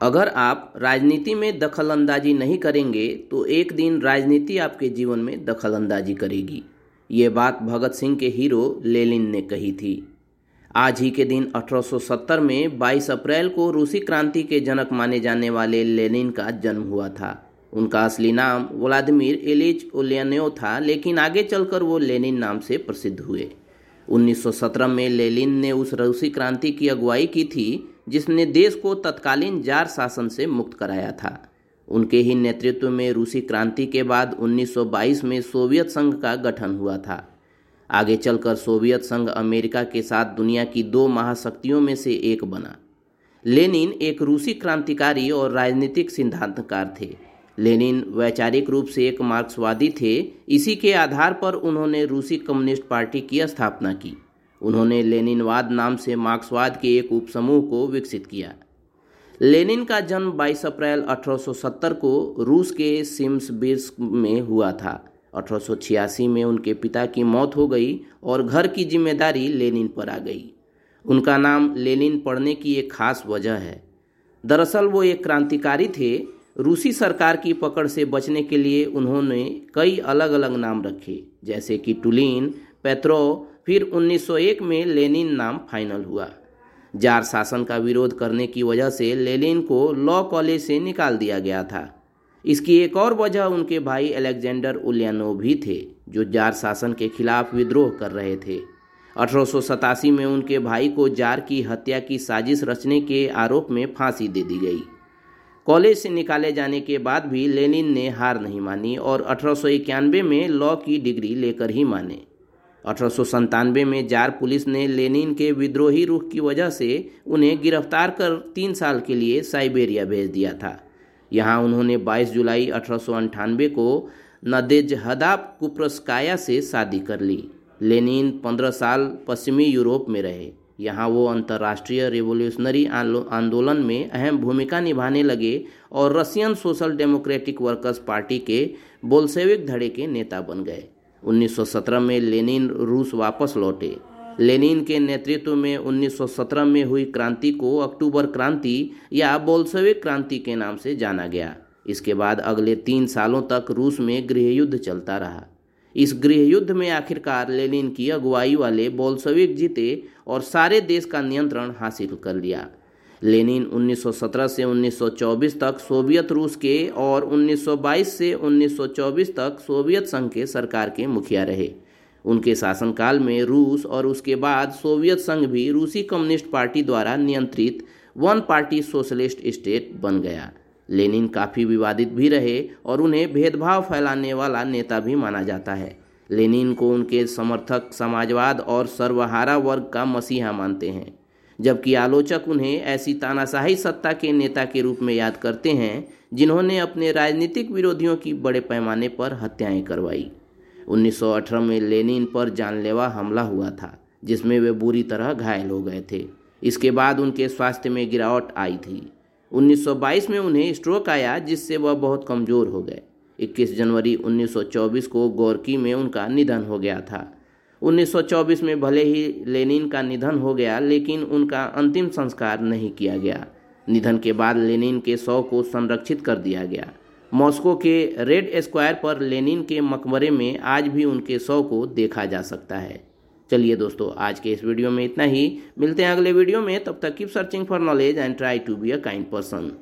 अगर आप राजनीति में दखल अंदाजी नहीं करेंगे तो एक दिन राजनीति आपके जीवन में दखल अंदाजी करेगी। ये बात भगत सिंह के हीरो लेलिन ने कही थी। आज ही के दिन 1870 में 22 अप्रैल को रूसी क्रांति के जनक माने जाने वाले लेनिन का जन्म हुआ था। उनका असली नाम व्लादिमिर एलिच ओलियानेव था, लेकिन आगे चलकर वो लेनिन नाम से प्रसिद्ध हुए। 1917 में लेलिन ने उस रूसी क्रांति की अगुवाई की थी जिसने देश को तत्कालीन जार शासन से मुक्त कराया था। उनके ही नेतृत्व में रूसी क्रांति के बाद 1922 में सोवियत संघ का गठन हुआ था। आगे चलकर सोवियत संघ अमेरिका के साथ दुनिया की दो महाशक्तियों में से एक बना। लेनिन एक रूसी क्रांतिकारी और राजनीतिक सिद्धांतकार थे। लेनिन वैचारिक रूप से एक मार्क्सवादी थे। इसी के आधार पर उन्होंने रूसी कम्युनिस्ट पार्टी की स्थापना की। उन्होंने लेनिनवाद नाम से मार्क्सवाद के एक उपसमूह को विकसित किया। लेनिन का जन्म 22 अप्रैल 1870 को रूस के सिम्सबिर्स्क में हुआ था। 1886 में उनके पिता की मौत हो गई और घर की ज़िम्मेदारी लेनिन पर आ गई। उनका नाम लेनिन पढ़ने की एक खास वजह है। दरअसल वो एक क्रांतिकारी थे। रूसी सरकार की पकड़ से बचने के लिए उन्होंने कई अलग अलग नाम रखे, जैसे कि टुलिन, पेत्रो फिर 1901 में लेनिन नाम फाइनल हुआ। जार शासन का विरोध करने की वजह से लेनिन को लॉ कॉलेज से निकाल दिया गया था। इसकी एक और वजह उनके भाई अलेक्जेंडर उलियानो भी थे, जो जार शासन के खिलाफ विद्रोह कर रहे थे। अठारह सौ सतासी में उनके भाई को जार की हत्या की साजिश रचने के आरोप में फांसी दे दी गई। कॉलेज से निकाले जाने के बाद भी लेनिन ने हार नहीं मानी और अठारह सौ इक्यानवे में लॉ की डिग्री लेकर ही माने। अठारह में जार पुलिस ने लेनिन के विद्रोही रुख की वजह से उन्हें गिरफ़्तार कर तीन साल के लिए साइबेरिया भेज दिया था। यहाँ उन्होंने 22 जुलाई अठारह को नदेजहदा कुप्रस्काया से शादी कर ली। लेनिन 15 साल पश्चिमी यूरोप में रहे। यहाँ वो अंतर्राष्ट्रीय रिवोल्यूशनरी आंदोलन में अहम भूमिका निभाने लगे और Russian Social Democratic Workers Party के बोल्सेविक धड़े के नेता बन गए। 1917 में लेनिन रूस वापस लौटे। लेनिन के नेतृत्व में 1917 में हुई क्रांति को अक्टूबर क्रांति या बोल्सविक क्रांति के नाम से जाना गया। इसके बाद अगले तीन सालों तक रूस में गृहयुद्ध चलता रहा। इस गृहयुद्ध में आखिरकार लेनिन की अगुवाई वाले बोल्सविक जीते और सारे देश का नियंत्रण हासिल कर लिया। लेनिन 1917 से 1924 तक सोवियत रूस के और 1922 से 1924 तक सोवियत संघ के सरकार के मुखिया रहे। उनके शासनकाल में रूस और उसके बाद सोवियत संघ भी रूसी कम्युनिस्ट पार्टी द्वारा नियंत्रित वन पार्टी सोशलिस्ट स्टेट बन गया। लेनिन काफ़ी विवादित भी रहे और उन्हें भेदभाव फैलाने वाला नेता भी माना जाता है। लेनिन को उनके समर्थक समाजवाद और सर्वहारा वर्ग का मसीहा मानते हैं। जबकि आलोचक उन्हें ऐसी तानाशाही सत्ता के नेता के रूप में याद करते हैं, जिन्होंने अपने राजनीतिक विरोधियों की बड़े पैमाने पर हत्याएँ करवाई। 1918 में लेनिन पर जानलेवा हमला हुआ था, जिसमें वे बुरी तरह घायल हो गए थे। इसके बाद उनके स्वास्थ्य में गिरावट आई थी। 1922 में उन्हें स्ट्रोक आया, जिससे वह बहुत कमज़ोर हो गए। 21 जनवरी 1924 को गोरकी में उनका निधन हो गया था। 1924 में भले ही लेनिन का निधन हो गया, लेकिन उनका अंतिम संस्कार नहीं किया गया। निधन के बाद लेनिन के शव को संरक्षित कर दिया गया। मॉस्को के रेड स्क्वायर पर लेनिन के मकबरे में आज भी उनके शव को देखा जा सकता है। चलिए दोस्तों, आज के इस वीडियो में इतना ही। मिलते हैं अगले वीडियो में। तब तक keep searching for knowledge and try to be a kind person